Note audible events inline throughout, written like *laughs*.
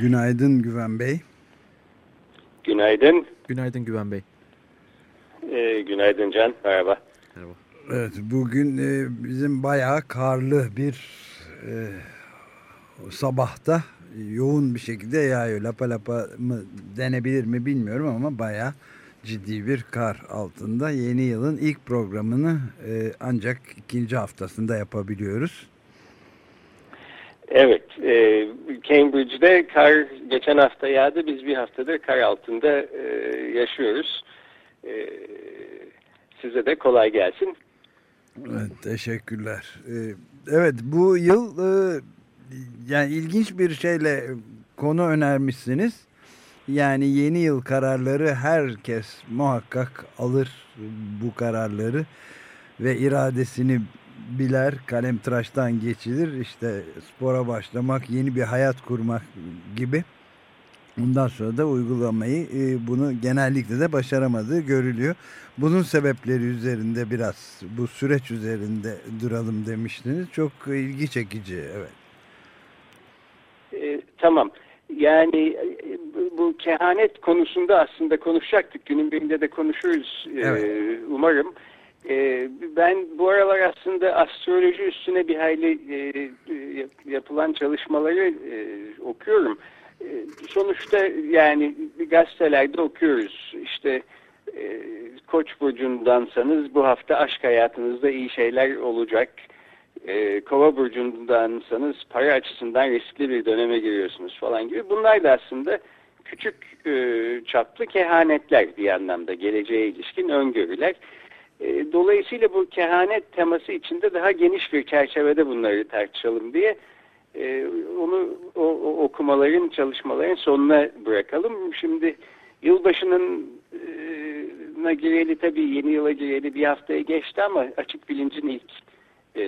Günaydın Güven Bey. Günaydın. Günaydın Güven Bey. Ee, günaydın Can. Merhaba. Merhaba. Evet bugün e, bizim bayağı karlı bir e, sabahta yoğun bir şekilde yağıyor. Lapa lapa mı denebilir mi bilmiyorum ama bayağı ciddi bir kar altında. Yeni yılın ilk programını e, ancak ikinci haftasında yapabiliyoruz. Evet. E, Cambridge'de kar geçen hafta yağdı. Biz bir haftadır kar altında e, yaşıyoruz. E, size de kolay gelsin. Evet teşekkürler. E, evet bu yıl e, yani ilginç bir şeyle konu önermişsiniz. Yani yeni yıl kararları herkes muhakkak alır bu kararları ve iradesini biler, kalem tıraştan geçilir. İşte spora başlamak, yeni bir hayat kurmak gibi. Ondan sonra da uygulamayı e, bunu genellikle de başaramadığı görülüyor. Bunun sebepleri üzerinde biraz bu süreç üzerinde duralım demiştiniz. Çok ilgi çekici evet. E, tamam. Yani e, bu kehanet konusunda aslında konuşacaktık. Günün birinde de konuşuruz evet. e, umarım. E, ben bu aralar aslında astroloji üstüne bir hayli e, yapılan çalışmaları e, okuyorum. E, sonuçta yani gazetelerde okuyoruz. İşte e, Koç burcundansanız bu hafta aşk hayatınızda iyi şeyler olacak e, kova burcundansanız para açısından riskli bir döneme giriyorsunuz falan gibi. Bunlar da aslında küçük e, çaplı kehanetler bir anlamda geleceğe ilişkin öngörüler. E, dolayısıyla bu kehanet teması içinde daha geniş bir çerçevede bunları tartışalım diye e, onu o, o okumaların çalışmaların sonuna bırakalım. Şimdi yılbaşının e, gireli tabii yeni yıla gireli bir haftaya geçti ama açık bilincin ilk e,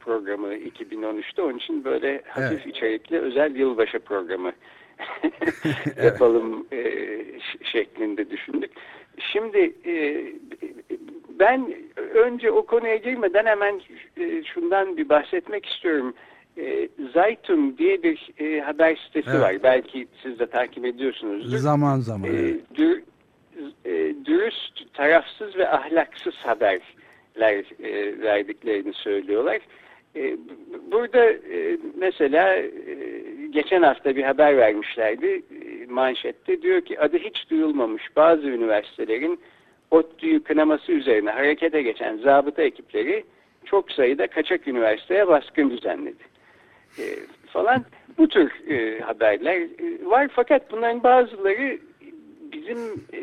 programı 2013'te. Onun için böyle hafif evet. içerikli özel yılbaşı programı *laughs* *laughs* yapalım e, şeklinde düşündük. Şimdi e, ben önce o konuya girmeden hemen e, şundan bir bahsetmek istiyorum. E, Zaytun diye bir e, haber sitesi evet. var. Belki siz de takip ediyorsunuzdur. Zaman zaman. E, dür, e, dürüst, tarafsız ve ahlaksız haber e, verdiklerini söylüyorlar. E, burada e, mesela e, geçen hafta bir haber vermişlerdi e, manşette diyor ki adı hiç duyulmamış bazı üniversitelerin ODTÜ'yü kınaması üzerine harekete geçen zabıta ekipleri çok sayıda kaçak üniversiteye baskın düzenledi. E, falan bu tür e, haberler e, var fakat bunların bazıları bizim e,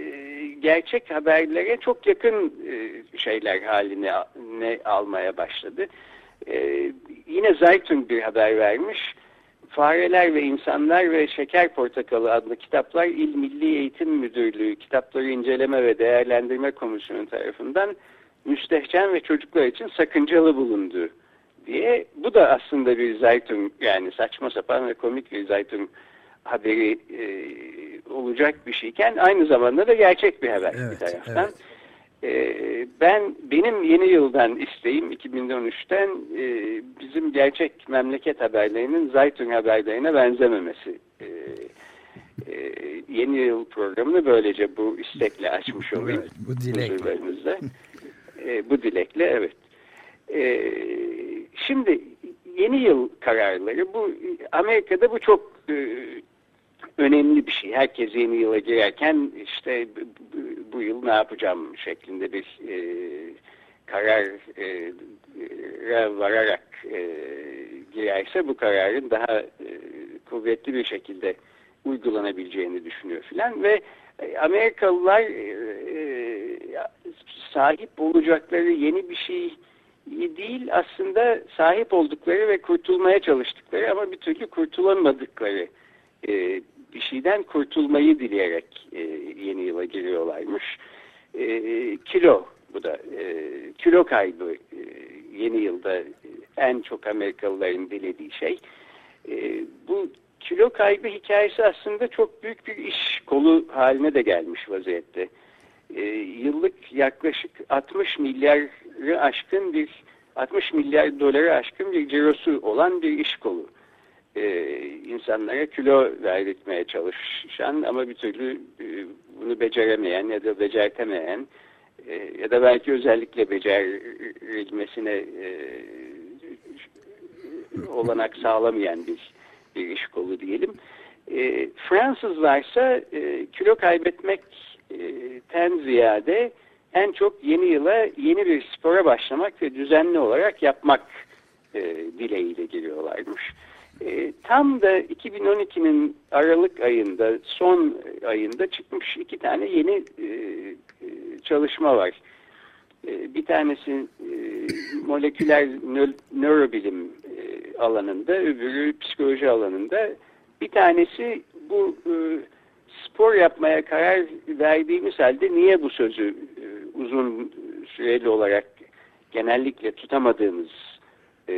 gerçek haberlere çok yakın e, şeyler haline ne almaya başladı. E, yine Zaytun bir haber vermiş. Fareler ve İnsanlar ve Şeker Portakalı adlı kitaplar İl Milli Eğitim Müdürlüğü Kitapları İnceleme ve Değerlendirme Komisyonu tarafından müstehcen ve çocuklar için sakıncalı bulundu diye. Bu da aslında bir Zaytun yani saçma sapan ve komik bir Zaytun haberi e, olacak bir şeyken aynı zamanda da gerçek bir haber evet, bir taraftan. Evet. E, ben benim yeni yıldan isteğim 2013'ten e, bizim gerçek memleket haberlerinin Zaytun haberlerine benzememesi. E, e, yeni yıl programını böylece bu istekle açmış olayım. Evet, bu dilekle. *laughs* e, bu dilekle evet. E, şimdi yeni yıl kararları bu Amerika'da bu çok e, önemli bir şey. Herkes yeni yıla girerken işte bu yıl ne yapacağım şeklinde bir e, karar e, vararak e, girerse bu kararın daha e, kuvvetli bir şekilde uygulanabileceğini düşünüyor filan ve e, Amerikalılar e, e, sahip olacakları yeni bir şey değil aslında sahip oldukları ve kurtulmaya çalıştıkları ama bir türlü kurtulamadıkları e, bir şeyden kurtulmayı dileyerek e, yeni yıla giriyorlarmış. E, kilo bu da e, kilo kaybı e, yeni yılda en çok Amerikalıların dilediği şey. E, bu kilo kaybı hikayesi aslında çok büyük bir iş kolu haline de gelmiş vaziyette. E, yıllık yaklaşık 60 milyarı aşkın bir 60 milyar doları aşkın bir cirosu olan bir iş kolu. Ee, insanlara kilo verdirtmeye çalışan ama bir türlü e, bunu beceremeyen ya da becertemeyen e, ya da belki özellikle becerilmesine e, olanak sağlamayan bir, bir iş kolu diyelim. E, Fransızlarsa e, kilo kaybetmekten ziyade en çok yeni yıla yeni bir spora başlamak ve düzenli olarak yapmak e, dileğiyle giriyorlarmış. E, tam da 2012'nin Aralık ayında, son ayında çıkmış iki tane yeni e, e çalışma var. E, bir tanesi e, moleküler nö nörobilim e, alanında, öbürü psikoloji alanında. Bir tanesi bu e, spor yapmaya karar verdiğimiz halde niye bu sözü e, uzun süreli olarak genellikle tutamadığımız e,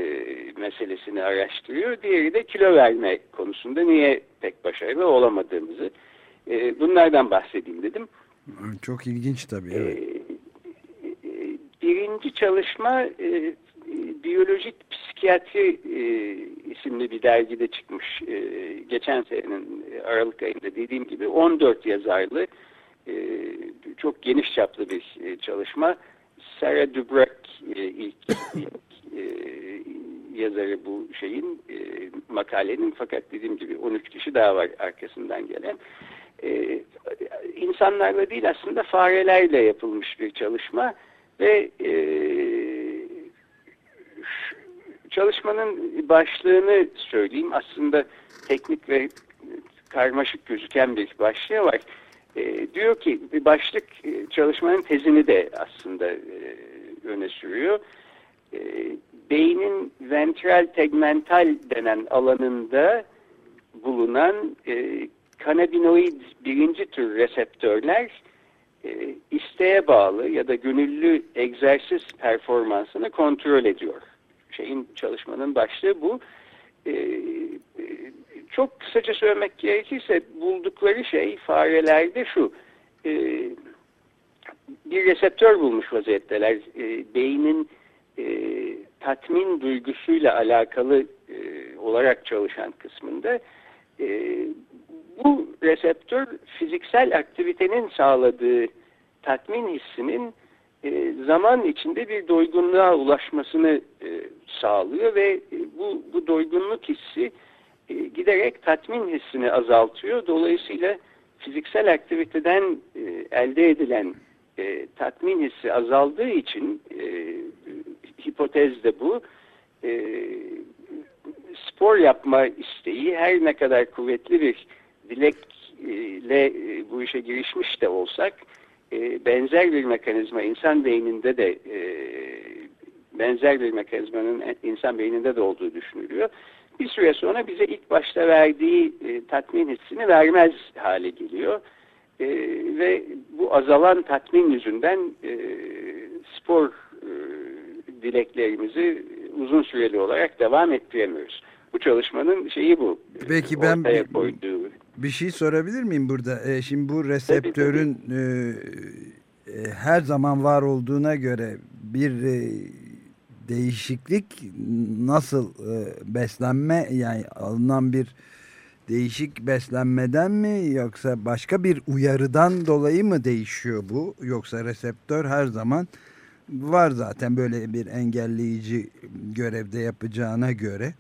meselesini araştırıyor. Diğeri de kilo verme konusunda niye pek başarılı olamadığımızı. E, bunlardan bahsedeyim dedim. Çok ilginç tabii. Evet. E, e birinci çalışma e, Biyolojik Psikiyatri e, isimli bir dergide çıkmış. E, geçen senenin Aralık ayında dediğim gibi 14 yazarlı e, çok geniş çaplı bir e, çalışma. Sarah Dubrak e, ilk, ilk e, yazarı bu şeyin e, makalenin fakat dediğim gibi 13 kişi daha var arkasından gelen. E, insanlarla değil aslında farelerle yapılmış bir çalışma ve e, çalışmanın başlığını söyleyeyim. Aslında teknik ve karmaşık gözüken bir başlığı var. E, diyor ki bir başlık e, çalışmanın tezini de aslında e, öne sürüyor. E, beynin ventral tegmental denen alanında bulunan e, kanabinoid birinci tür reseptörler e, isteğe bağlı ya da gönüllü egzersiz performansını kontrol ediyor. Şeyin çalışmanın başlığı bu. E, e, çok kısaca söylemek gerekirse buldukları şey farelerde şu. E, bir reseptör bulmuş vaziyetteler. E, beynin e, tatmin duygusuyla alakalı e, olarak çalışan kısmında e, bu reseptör fiziksel aktivitenin sağladığı tatmin hissinin e, zaman içinde bir doygunluğa ulaşmasını e, sağlıyor ve e, bu, bu doygunluk hissi e, giderek tatmin hissini azaltıyor. Dolayısıyla fiziksel aktiviteden e, elde edilen e, tatmin hissi azaldığı için e, hipotez de bu. E, spor yapma isteği her ne kadar kuvvetli bir dilekle e, bu işe girişmiş de olsak e, benzer bir mekanizma insan beyninde de e, benzer bir mekanizmanın insan beyninde de olduğu düşünülüyor. Bir süre sonra bize ilk başta verdiği e, tatmin hissini vermez hale geliyor. E, ve bu azalan tatmin yüzünden e, spor dileklerimizi uzun süreli olarak devam ettiremiyoruz. Bu çalışmanın şeyi bu. Peki ben bir, koyduğu. bir şey sorabilir miyim burada? E, şimdi bu reseptörün tabii, tabii. E, e, her zaman var olduğuna göre bir e, değişiklik nasıl e, beslenme yani alınan bir değişik beslenmeden mi yoksa başka bir uyarıdan dolayı mı değişiyor bu? Yoksa reseptör her zaman var zaten böyle bir engelleyici görevde yapacağına göre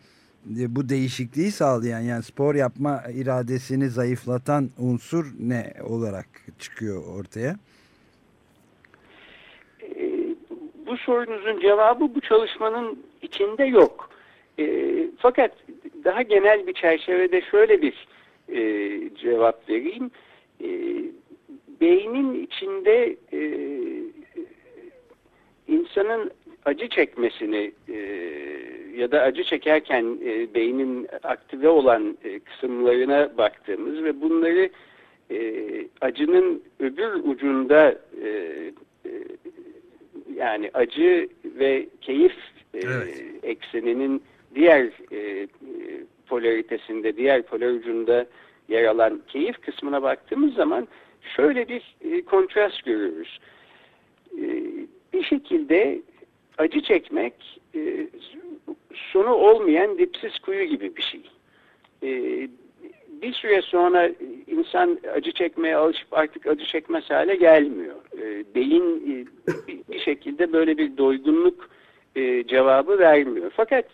e, bu değişikliği sağlayan yani spor yapma iradesini zayıflatan unsur ne olarak çıkıyor ortaya? E, bu sorunuzun cevabı bu çalışmanın içinde yok. E, fakat daha genel bir çerçevede şöyle bir cevap vereyim. Beynin içinde insanın acı çekmesini e, ya da acı çekerken e, beynin aktive olan e, kısımlarına baktığımız ve bunları e, acının öbür ucunda e, e, yani acı ve keyif e, evet. ekseninin diğer e, polaritesinde, diğer polar ucunda yer alan keyif kısmına baktığımız zaman şöyle bir e, kontrast görüyoruz. E, bir şekilde acı çekmek e, sonu olmayan dipsiz kuyu gibi bir şey. E, bir süre sonra insan acı çekmeye alışıp artık acı çekmez hale gelmiyor. E, beyin e, bir şekilde böyle bir doygunluk e, cevabı vermiyor. Fakat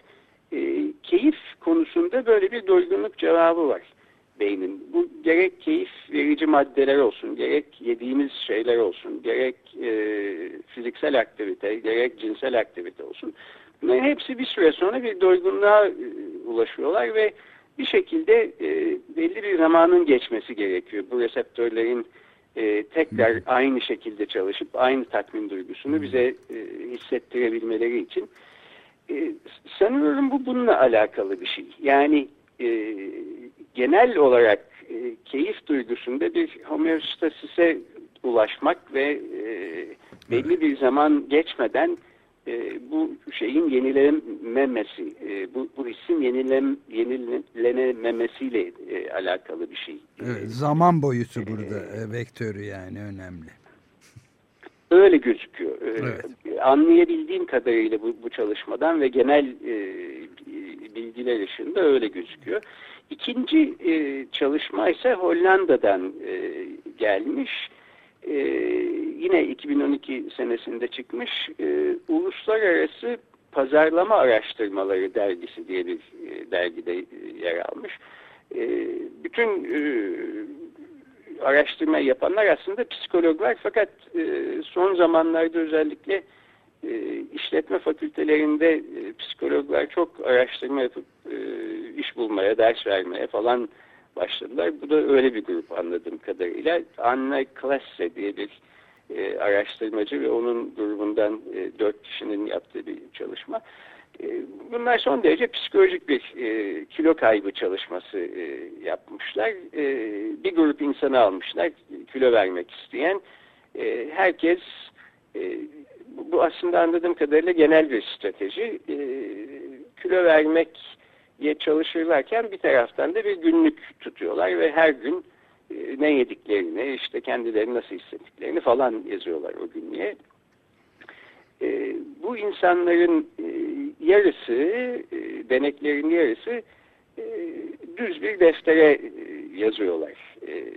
e, keyif konusunda böyle bir doygunluk cevabı var beynin. Bu gerek keyif verici maddeler olsun, gerek yediğimiz şeyler olsun, gerek e, fiziksel aktivite, gerek cinsel aktivite olsun. Bunların hepsi bir süre sonra bir doygunluğa e, ulaşıyorlar ve bir şekilde e, belli bir zamanın geçmesi gerekiyor. Bu reseptörlerin e, tekrar aynı şekilde çalışıp aynı tatmin duygusunu bize e, hissettirebilmeleri için. E, sanıyorum bu bununla alakalı bir şey. Yani e, genel olarak e, keyif duygusunda bir homeostasise ulaşmak ve e, belli bir zaman geçmeden e, bu şeyin yenilenememesi, e, bu, bu hissin yenilem, yenilenememesiyle e, alakalı bir şey. Evet, zaman boyutu burada e, vektörü yani önemli. Öyle gözüküyor. E, evet. Anlayabildiğim kadarıyla bu, bu çalışmadan ve genel e, bilgiler ışığında öyle gözüküyor. İkinci e, çalışma ise Hollanda'dan e, gelmiş. E, yine 2012 senesinde çıkmış. E, Uluslararası Pazarlama Araştırmaları Dergisi diye bir e, dergide e, yer almış. E, bütün e, araştırma yapanlar aslında psikologlar fakat e, son zamanlarda özellikle e, işletme fakültelerinde e, psikologlar çok araştırma yapıp e, iş bulmaya, ders vermeye falan başladılar. Bu da öyle bir grup anladığım kadarıyla. Anne Klasse diye bir e, araştırmacı ve onun grubundan dört kişinin yaptığı bir çalışma. Bunlar son derece psikolojik bir kilo kaybı çalışması yapmışlar. Bir grup insanı almışlar kilo vermek isteyen. Herkes bu aslında anladığım kadarıyla genel bir strateji. E, kilo vermek çalışırlarken bir taraftan da bir günlük tutuyorlar ve her gün e, ne yediklerini, işte kendilerini nasıl hissettiklerini falan yazıyorlar o günlüğe. E, bu insanların e, yarısı, e, deneklerin yarısı e, düz bir deftere e, yazıyorlar e,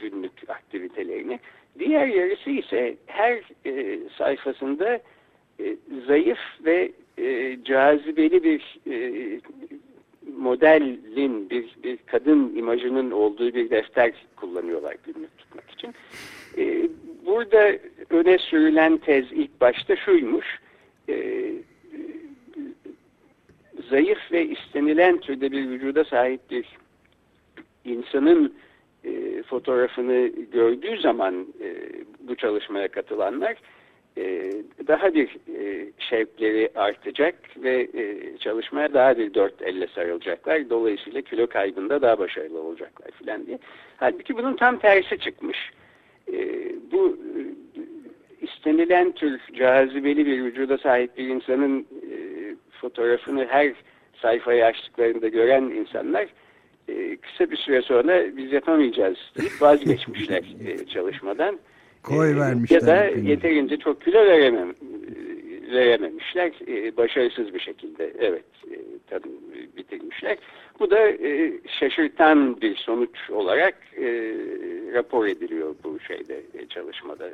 günlük aktivitelerini. Diğer yarısı ise her e, sayfasında e, zayıf ve e, cazibeli bir e, modelin, bir, bir kadın imajının olduğu bir defter kullanıyorlar günlük tutmak için. E, burada öne sürülen tez ilk başta şuymuş. E, zayıf ve istenilen türde bir vücuda sahip bir insanın e, fotoğrafını gördüğü zaman e, bu çalışmaya katılanlar e, daha bir e, şevkleri artacak ve e, çalışmaya daha bir dört elle sarılacaklar. Dolayısıyla kilo kaybında daha başarılı olacaklar filan diye. Halbuki bunun tam tersi çıkmış. E, bu e, istenilen tür cazibeli bir vücuda sahip bir insanın e, fotoğrafını her sayfayı açtıklarında gören insanlar e, kısa bir süre sonra biz yapamayacağız deyip vazgeçmişler *laughs* e, çalışmadan. Koy e, vermişler. Ya da yeterince çok kilo veremem, verememişler. Başarısız bir şekilde evet tabii bitirmişler. Bu da şaşırtan bir sonuç olarak rapor ediliyor bu şeyde çalışmada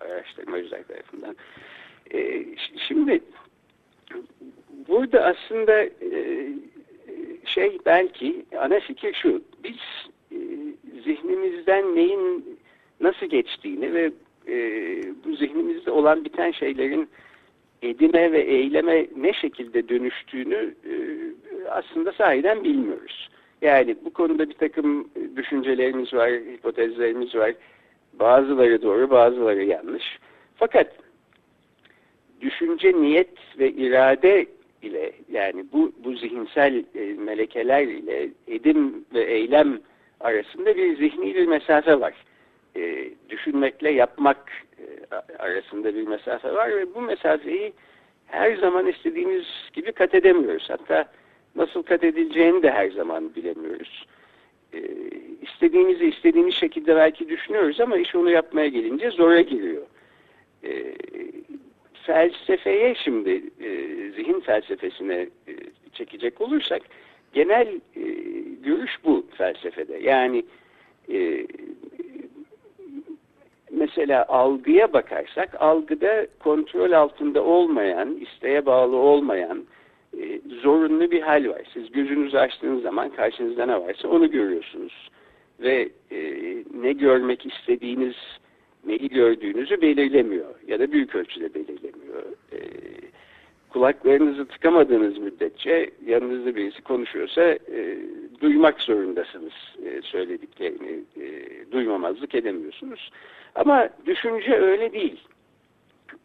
araştırmacılar tarafından. Şimdi burada aslında şey belki ana fikir şu. Biz e, zihnimizden neyin nasıl geçtiğini ve e, bu zihnimizde olan biten şeylerin edime ve eyleme ne şekilde dönüştüğünü e, aslında sahiden bilmiyoruz. Yani bu konuda bir takım düşüncelerimiz var, hipotezlerimiz var. Bazıları doğru, bazıları yanlış. Fakat düşünce, niyet ve irade ile yani bu, bu zihinsel e, melekeler ile edim ve eylem arasında bir zihni bir mesafe var. E, düşünmekle yapmak e, arasında bir mesafe var ve bu mesafeyi her zaman istediğimiz gibi kat edemiyoruz. Hatta nasıl kat edileceğini de her zaman bilemiyoruz. E, istediğimizi istediğimiz şekilde belki düşünüyoruz ama iş onu yapmaya gelince zora giriyor. E, felsefeye şimdi e, zihin felsefesine e, çekecek olursak genel e, görüş bu felsefede. Yani e, mesela algıya bakarsak algıda kontrol altında olmayan, isteğe bağlı olmayan e, zorunlu bir hal var. Siz gözünüzü açtığınız zaman karşınızda ne varsa onu görüyorsunuz. Ve e, ne görmek istediğiniz neyi gördüğünüzü belirlemiyor ya da büyük ölçüde belirlemiyor. E, kulaklarınızı tıkamadığınız müddetçe yanınızda birisi konuşuyorsa e, duymak zorundasınız e, söylediklerini. E, duymamazlık edemiyorsunuz. Ama düşünce öyle değil.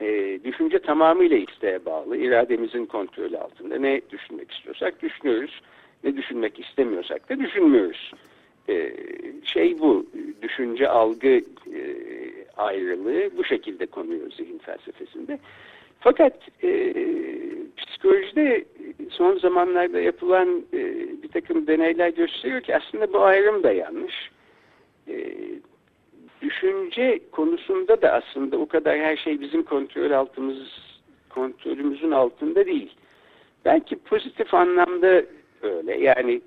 E, düşünce tamamıyla isteğe bağlı. İrademizin kontrolü altında. Ne düşünmek istiyorsak düşünüyoruz. Ne düşünmek istemiyorsak da düşünmüyoruz. E, şey bu, düşünce algı e, ayrılığı bu şekilde konuyor zihin felsefesinde. Fakat e, psikolojide son zamanlarda yapılan e, bir takım deneyler gösteriyor ki aslında bu ayrım da yanlış. E, düşünce konusunda da aslında o kadar her şey bizim kontrol altımız kontrolümüzün altında değil. Belki pozitif anlamda öyle. Yani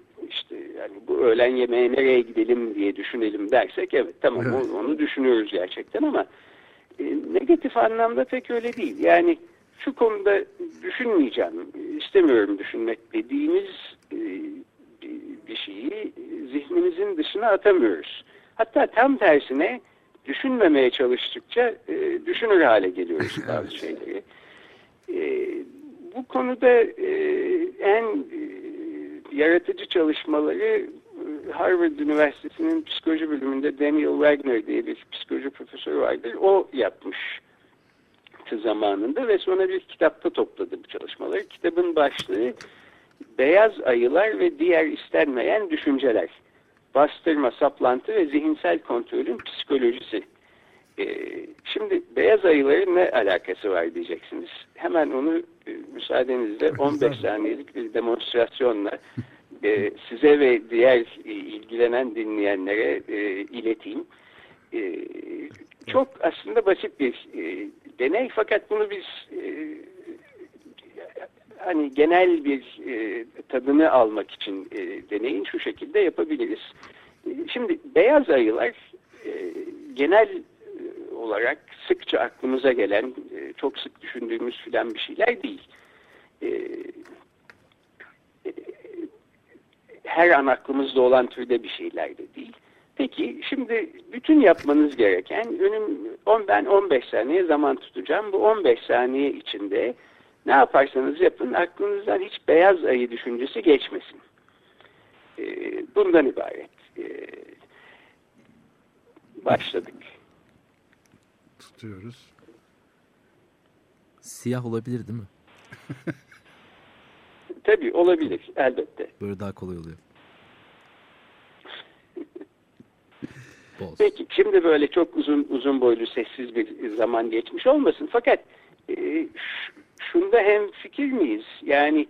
öğlen yemeğe nereye gidelim diye düşünelim dersek evet tamam evet. Onu, onu düşünüyoruz gerçekten ama e, negatif anlamda pek öyle değil. Yani şu konuda düşünmeyeceğim, istemiyorum düşünmek dediğimiz e, bir şeyi zihnimizin dışına atamıyoruz. Hatta tam tersine düşünmemeye çalıştıkça e, düşünür hale geliyoruz *laughs* bazı şeyleri. E, bu konuda e, en e, yaratıcı çalışmaları Harvard Üniversitesi'nin psikoloji bölümünde Daniel Wagner diye bir psikoloji profesörü vardır. O yapmış zamanında ve sonra bir kitapta topladı bu çalışmaları. Kitabın başlığı Beyaz Ayılar ve Diğer istenmeyen Düşünceler bastırma, saplantı ve zihinsel kontrolün psikolojisi. Ee, şimdi beyaz ayıların ne alakası var diyeceksiniz. Hemen onu e, müsaadenizle 15 saniyelik bir demonstrasyonla e, size ve diğer e, ilgilenen dinleyenlere e, ileteyim. E, çok aslında basit bir e, deney fakat bunu biz e, hani genel bir e, tadını almak için e, deneyin şu şekilde yapabiliriz. E, şimdi beyaz ayılar e, genel e, olarak sıkça aklımıza gelen, e, çok sık düşündüğümüz filan bir şeyler değil. E, her an aklımızda olan türde bir şeyler de değil. Peki şimdi bütün yapmanız gereken önüm 10 ben 15 saniye zaman tutacağım. Bu 15 saniye içinde ne yaparsanız yapın aklınızdan hiç beyaz ayı düşüncesi geçmesin. E, bundan ibaret. E, başladık. Tutuyoruz. Siyah olabilir değil mi? *laughs* Tabii olabilir elbette. Böyle daha kolay oluyor. *laughs* Peki şimdi böyle çok uzun uzun boylu sessiz bir zaman geçmiş olmasın fakat e, şunda hem fikir miyiz? Yani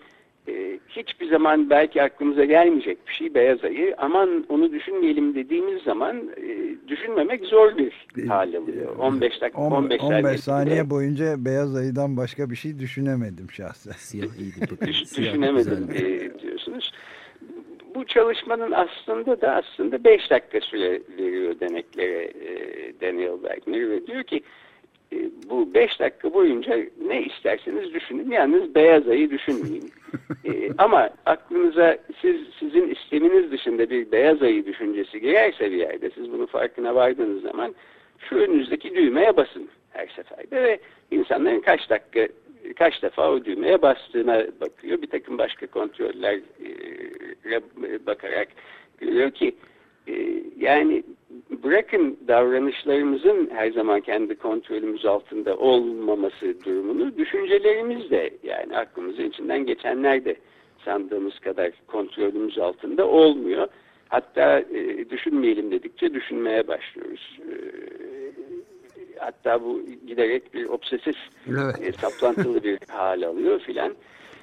e, hiçbir zaman belki aklımıza gelmeyecek bir şey beyaz ayı. Aman onu düşünmeyelim dediğimiz zaman e, düşünmemek zor bir hal alıyor. 15 dakika 15, 15 saniye, boyunca beyaz ayıdan başka bir şey düşünemedim şahsen. Siyah iyiydi. Bakın. *laughs* Düş, düşünemedim e, diyorsunuz. Bu çalışmanın aslında da aslında 5 dakika süre veriyor deneklere e, Daniel Wagner ve diyor ki e, bu beş dakika boyunca ne isterseniz düşünün. Yalnız beyaz ayı düşünmeyin. E, ama aklınıza siz sizin isteminiz dışında bir beyaz ayı düşüncesi girerse bir yerde siz bunun farkına vardığınız zaman şu önünüzdeki düğmeye basın her seferde ve insanların kaç dakika kaç defa o düğmeye bastığına bakıyor. Bir takım başka kontrollere bakarak görüyor ki e, yani bırakın davranışlarımızın her zaman kendi kontrolümüz altında olmaması durumunu düşüncelerimiz de yani aklımızın içinden geçenler de sandığımız kadar kontrolümüz altında olmuyor. Hatta e, düşünmeyelim dedikçe düşünmeye başlıyoruz. E, hatta bu giderek bir obsesif, Evet. e, saplantılı bir *laughs* hal alıyor filan.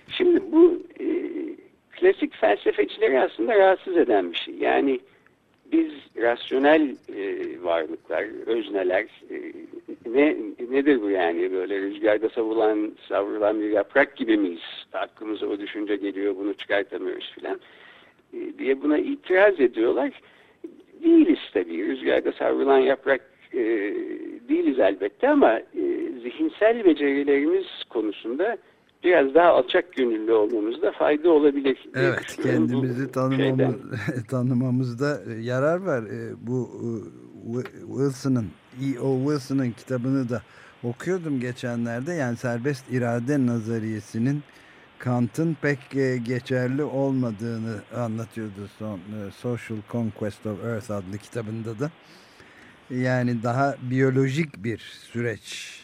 Şimdi bu e, klasik felsefecileri aslında rahatsız eden bir şey. Yani biz rasyonel e, varlıklar, özneler, e, ne nedir bu yani böyle rüzgarda savrulan, savrulan bir yaprak gibi miyiz? Aklımıza o düşünce geliyor, bunu çıkartamıyoruz filan e, diye buna itiraz ediyorlar. Değiliz tabii, rüzgarda savrulan yaprak e, değiliz elbette ama e, zihinsel becerilerimiz konusunda biraz daha alçak gönüllü olmamızda fayda olabilir. Evet, kendimizi tanımamız, *laughs* tanımamızda e, yarar var. E, Bu e, Wilson'ın, E.O. Wilson'ın kitabını da okuyordum geçenlerde. Yani serbest irade nazariyesinin Kant'ın pek geçerli olmadığını anlatıyordu son Social Conquest of Earth adlı kitabında da. Yani daha biyolojik bir süreç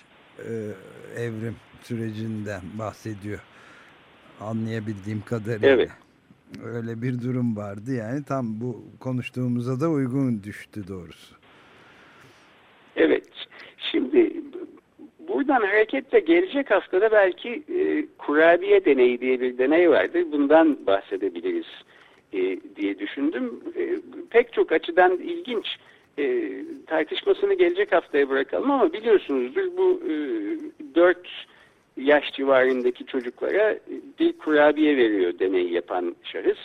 evrim sürecinden bahsediyor. Anlayabildiğim kadarıyla. Evet. Öyle bir durum vardı yani tam bu konuştuğumuza da uygun düştü doğrusu. Evet. Şimdi buradan hareketle gelecek haftada belki e, kurabiye deneyi diye bir deney vardı. Bundan bahsedebiliriz e, diye düşündüm. E, pek çok açıdan ilginç. E, tartışmasını gelecek haftaya bırakalım ama biliyorsunuzdur bu e, 4 yaş civarındaki çocuklara bir kurabiye veriyor deneyi yapan şahıs.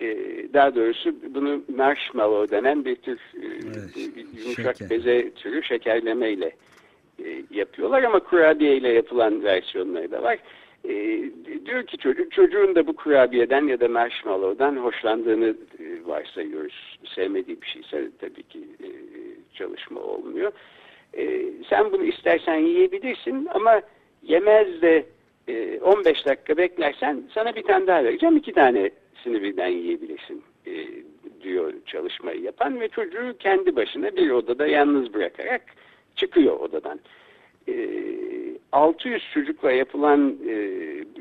E, daha doğrusu bunu marshmallow denen bir tür e, Evet, yumuşak şeker. beze türü şekerlemeyle e, yapıyorlar ama kurabiye ile yapılan versiyonları da var. E, diyor ki çocuk çocuğun da bu kurabiyeden ya da marshmallow'dan hoşlandığını e, varsayıyoruz. Sevmediği bir şeyse tabii ki e, çalışma olmuyor. E, sen bunu istersen yiyebilirsin ama yemez de e, 15 dakika beklersen sana bir tane daha vereceğim. iki tanesini birden yiyebilirsin e, diyor çalışmayı yapan ve çocuğu kendi başına bir odada yalnız bırakarak çıkıyor odadan. E, 600 çocukla yapılan e,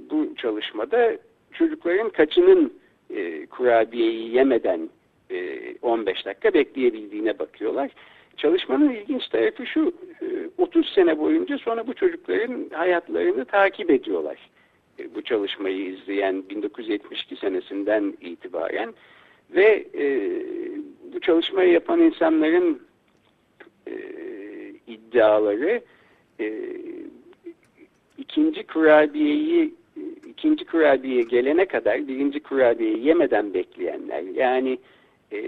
bu çalışmada çocukların kaçının e, kurabiyeyi yemeden e, 15 dakika bekleyebildiğine bakıyorlar. Çalışmanın ilginç tarafı şu, e, 30 sene boyunca sonra bu çocukların hayatlarını takip ediyorlar. E, Bu çalışmayı izleyen 1972 senesinden itibaren ve e, bu çalışmayı yapan insanların e, iddiaları e, ikinci kurabiyeyi ikinci kurabiye gelene kadar birinci kurabiyeyi yemeden bekleyenler yani e,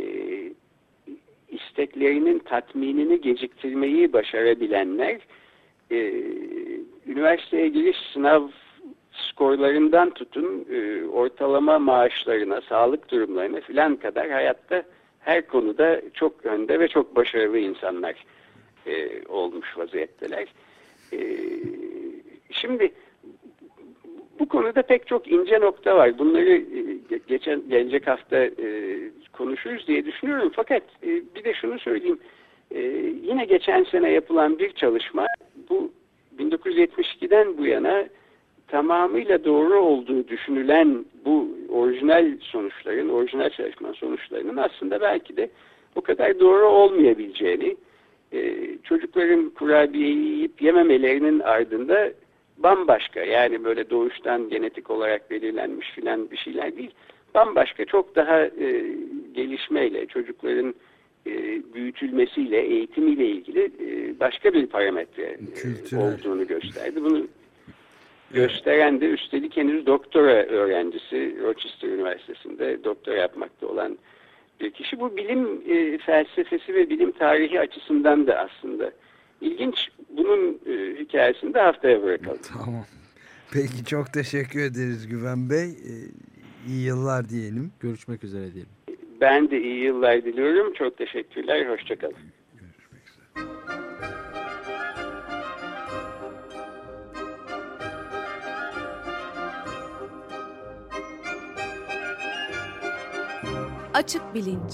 isteklerinin tatminini geciktirmeyi başarabilenler e, üniversiteye giriş sınav skorlarından tutun e, ortalama maaşlarına, sağlık durumlarına filan kadar hayatta her konuda çok önde ve çok başarılı insanlar e, olmuş vaziyetteler. E, şimdi bu konuda pek çok ince nokta var. Bunları e, geçen gelecek hafta e, konuşuruz diye düşünüyorum. Fakat e, bir de şunu söyleyeyim. E, yine geçen sene yapılan bir çalışma bu 1972'den bu yana tamamıyla doğru olduğu düşünülen bu orijinal sonuçların, orijinal çalışma sonuçlarının aslında belki de o kadar doğru olmayabileceğini, e, çocukların kurabiyeyi yiyip yememelerinin ardında bambaşka yani böyle doğuştan genetik olarak belirlenmiş filan bir şeyler değil. Bambaşka çok daha e, gelişmeyle, çocukların e, büyütülmesiyle, eğitimiyle ilgili e, başka bir parametre e, Kültürel. olduğunu gösterdi. Bunu gösteren de üstelik henüz doktora öğrencisi Rochester Üniversitesi'nde doktora yapmakta olan bir kişi. Bu bilim e, felsefesi ve bilim tarihi açısından da aslında ilginç. Bunun e, hikayesini de haftaya bırakalım. Tamam. Peki çok teşekkür ederiz Güven Bey. Ee, iyi yıllar diyelim. Görüşmek üzere diyelim. Ben de iyi yıllar diliyorum. Çok teşekkürler. Hoşçakalın. Açık Bilinç